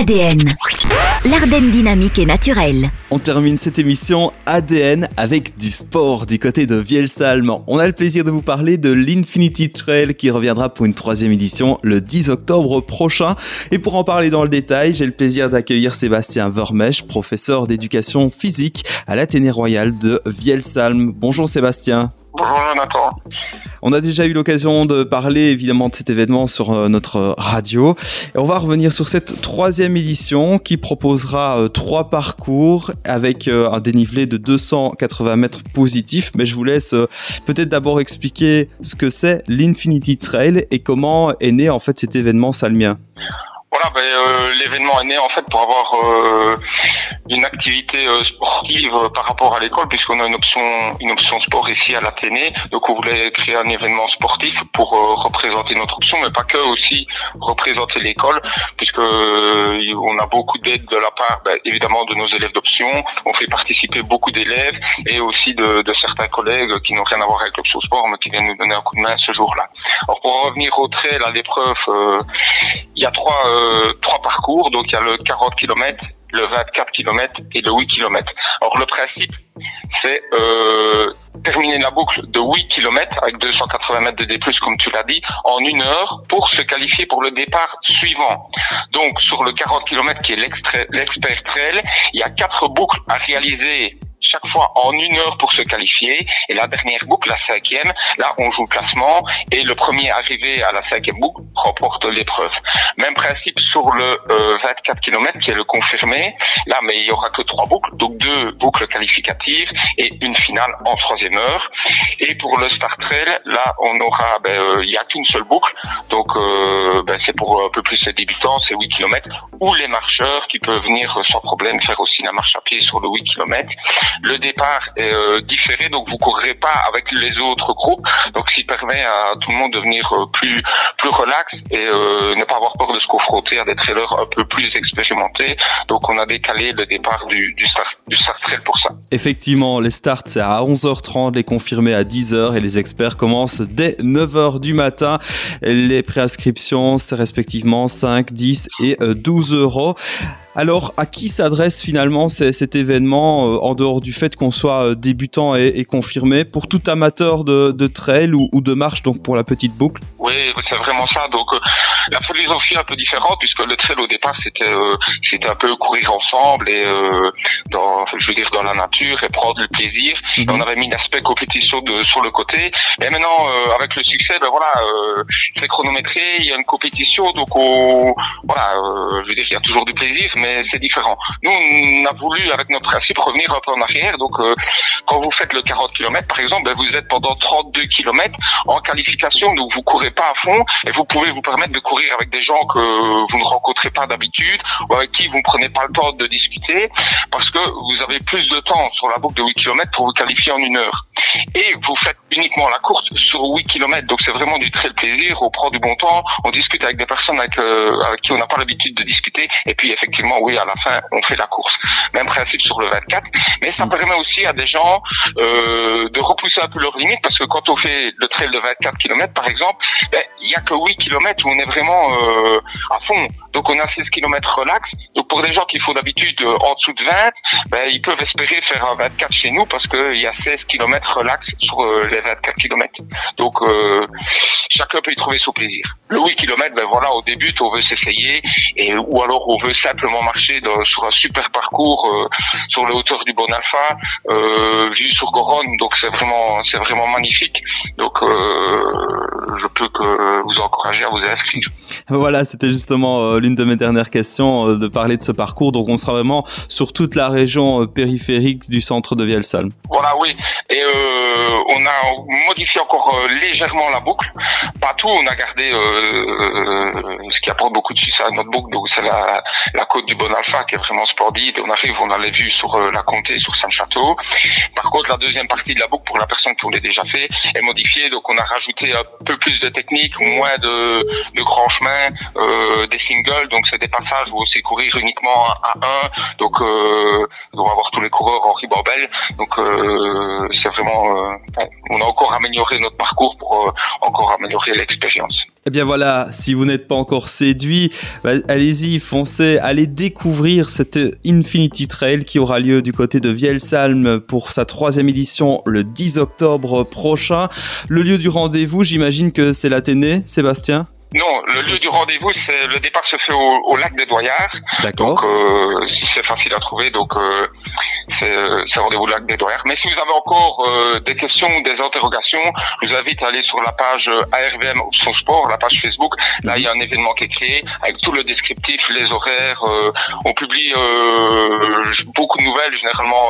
ADN. L'Ardenne dynamique et naturelle. On termine cette émission ADN avec du sport du côté de Vielsalm. On a le plaisir de vous parler de l'Infinity Trail qui reviendra pour une troisième édition le 10 octobre prochain. Et pour en parler dans le détail, j'ai le plaisir d'accueillir Sébastien Vermèche, professeur d'éducation physique à l'Athénée Royal de Vielsalm. Bonjour Sébastien. Bonjour Jonathan. On a déjà eu l'occasion de parler évidemment de cet événement sur euh, notre radio. Et on va revenir sur cette troisième édition qui proposera euh, trois parcours avec euh, un dénivelé de 280 mètres positifs. Mais je vous laisse peut-être d'abord expliquer ce que c'est l'Infinity Trail et comment est né en fait cet événement salmien. Voilà, ben, euh, l'événement est né en fait pour avoir euh, une activité euh, sportive par rapport à l'école, puisqu'on a une option, une option sport ici à l'Athénée. Donc on voulait créer un événement sportif pour représenter notre option, mais pas que aussi représenter l'école, puisque on a beaucoup d'aide de la part, ben, évidemment, de nos élèves d'option. On fait participer beaucoup d'élèves et aussi de, de, certains collègues qui n'ont rien à voir avec l'option sport, mais qui viennent nous donner un coup de main ce jour-là. Alors pour revenir au trail, à l'épreuve, il y a trois euh, trois parcours. Donc il y a le 40 km, le 24 km et le 8 km. Alors le principe, c'est euh, terminer la boucle de 8 km avec 280 mètres de D+, comme tu l'as dit, en une heure pour se qualifier pour le départ suivant. Donc sur le 40 km qui est l'expert trail, il y a quatre boucles à réaliser chaque fois en une heure pour se qualifier. Et la dernière boucle, la cinquième, là, on joue le classement et le premier arrivé à la cinquième boucle remporte l'épreuve. Même principe sur le 24 euh, km qui est le confirmé. Là, mais il y aura que trois boucles, donc deux boucles qualificatives et une finale en troisième heure. Et pour le Star Trail, là, on aura, ben, euh, il y a qu'une seule boucle, donc euh, ben, c'est pour un peu plus les débutants, c'est 8 km, ou les marcheurs qui peuvent venir sans problème faire aussi la marche à pied sur le 8 km. Le départ est euh, différé, donc vous courrez pas avec les autres groupes, donc ce permet à tout le monde de venir euh, plus plus relax et euh, ne pas avoir peur de se confronter à des trailers un peu plus expérimentés. Donc on a décalé le départ du, du, start, du start trail pour ça. Effectivement, les starts c'est à 11h30, les confirmés à 10h et les experts commencent dès 9h du matin. Les préinscriptions c'est respectivement 5, 10 et 12 euros. Alors, à qui s'adresse finalement cet événement euh, en dehors du fait qu'on soit euh, débutant et, confirmé? Pour tout amateur de, trail ou, de marche, donc pour la petite boucle? Oui, c'est vraiment ça. Donc, euh, la philosophie est un peu différente puisque le trail au départ c'était c'était un peu courir ensemble et dans, je veux dire dans la nature et prendre le plaisir. Mhm. on avait mis l'aspect compétition de, sur le côté. Et maintenant, avec le succès, ben voilà, c'est chronométré, il y a une compétition, donc on, voilà, je veux dire, il y a toujours du plaisir mais c'est différent. Nous, on a voulu, avec notre principe, revenir un peu en arrière. Donc, euh, quand vous faites le 40 km, par exemple, ben, vous êtes pendant 32 km en qualification, donc vous courez pas à fond, et vous pouvez vous permettre de courir avec des gens que vous ne rencontrez pas d'habitude, ou avec qui vous ne prenez pas le temps de discuter, parce que vous avez plus de temps sur la boucle de 8 km pour vous qualifier en une heure. Et vous faites uniquement la course sur 8 km, donc c'est vraiment du très plaisir, on prend du bon temps, on discute avec des personnes avec, euh, avec qui on n'a pas l'habitude de discuter, et puis effectivement, oui, à la fin, on fait la course. Même principe sur le 24. Mais ça permet aussi à des gens euh, de repousser un peu leurs limites parce que quand on fait le trail de 24 km, par exemple, ben, il n'y a que 8 km où on est vraiment euh, à fond. Donc on a 16 km relax. Donc pour des gens qui font d'habitude euh, en dessous de 20, ben, ils peuvent espérer faire un 24 chez nous parce qu'il y a 16 km relax sur les 24 km. Donc chacun peut y trouver son plaisir. Le 8 km, ben voilà, au début, on veut s'essayer et ou alors on veut simplement marcher sur un super parcours euh, sur les hauteurs du Bon Alpha, euh, vu sur Goron. Donc c'est vraiment, c'est vraiment magnifique. Donc euh, je peux que vous encourager à vous inscrire. Voilà, c'était justement euh, l'une de mes dernières questions euh, de parler de ce parcours. Donc on sera vraiment sur toute la région périphérique du centre de Vielsalm. Voilà, oui. Et on a modifié encore légèrement la boucle. Pas tout, on a gardé ce qui apporte beaucoup de succès à notre boucle. Donc c'est la, la côte du Bon Alpha qui est vraiment sportive. On arrive, on a les vues sur la Comté, sur Saint-Château. Par contre, la deuxième partie de la boucle, pour la personne qui l'a déjà fait, est modifiée. Donc on a rajouté un peu plus de technique, moins de, grands chemins, euh, des singles. Donc c'est des passages où c'est courir uniquement à un. Donc euh, on va voir tous les coureurs en ribambelle. Donc euh, c'est vraiment vraiment, on a encore amélioré notre parcours pour encore améliorer l'expérience. Eh bien voilà, si vous n'êtes pas encore séduit, bah, allez-y, foncez, allez découvrir cette Infinity Trail qui aura lieu du côté de Vielsalm pour sa troisième édition le 10 octobre prochain. Le lieu du rendez-vous, j'imagine que c'est l'Athénée, Sébastien? Non, le lieu du rendez-vous, c'est le départ se fait au, lac des Doyards. D'accord. Donc euh, c'est facile à trouver. Donc euh, c'est rendez-vous lac des Doyards. Mais si vous avez encore euh, des questions ou des interrogations, je vous invite à aller sur la page euh, ARVM Option Sport, la page Facebook. Là, il y a un événement qui est créé avec tout le descriptif, les horaires. Euh, on publie beaucoup de nouvelles, généralement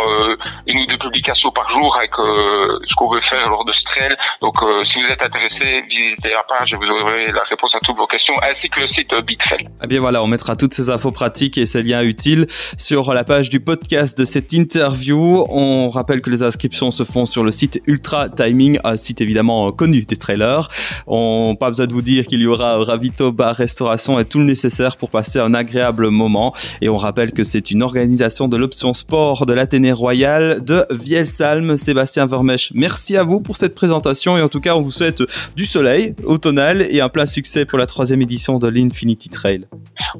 une ou deux publications par jour avec ce qu'on veut faire lors de ce trail. Donc, si vous êtes intéressé, visitez la page et vous aurez la réponse à toutes vos questions, ainsi que le site Bitrail. Eh bien voilà, on mettra toutes ces infos pratiques et ces liens utiles sur la page du podcast de cette interview. On rappelle que les inscriptions se font sur le site Ultra Timing, un site évidemment connu des trailers. On pas besoin de vous dire qu'il y aura ravito, bar, restauration et tout le nécessaire pour passer un agréable moment. Et on rappelle que c'est une organisation de l'option sport de l'Athénée Royal de Vielsalm. Sébastien Vermèche, merci à vous pour cette présentation et en tout cas on vous souhaite du soleil automnal et un plein succès pour la troisième édition de l'Infinity Trail.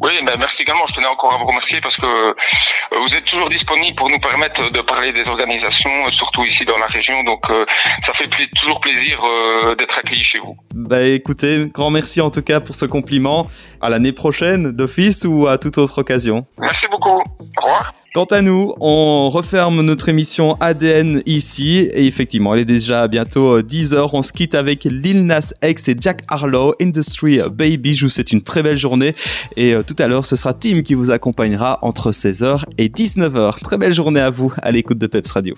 Oui, ben merci également. Je tenais encore à vous remercier parce que euh, vous êtes toujours disponible pour nous permettre de parler des organisations, euh, surtout ici dans la région. Donc, euh, ça fait toujours plaisir d'être accueilli chez vous. Bah écoutez, grand merci en tout cas pour ce compliment. À l'année prochaine, d'office ou à toute autre occasion. Merci beaucoup. Au revoir. Quant à nous, on referme notre émission ADN ici. Et effectivement, elle est déjà bientôt 10h. On se quitte avec Lil Nas X et Jack Harlow, Industry Baby. Je vous souhaite une très belle journée. Et euh, tout à l'heure, ce sera Tim qui vous accompagnera entre 16h et 19h. Très belle journée à vous à l'écoute de Peps Radio.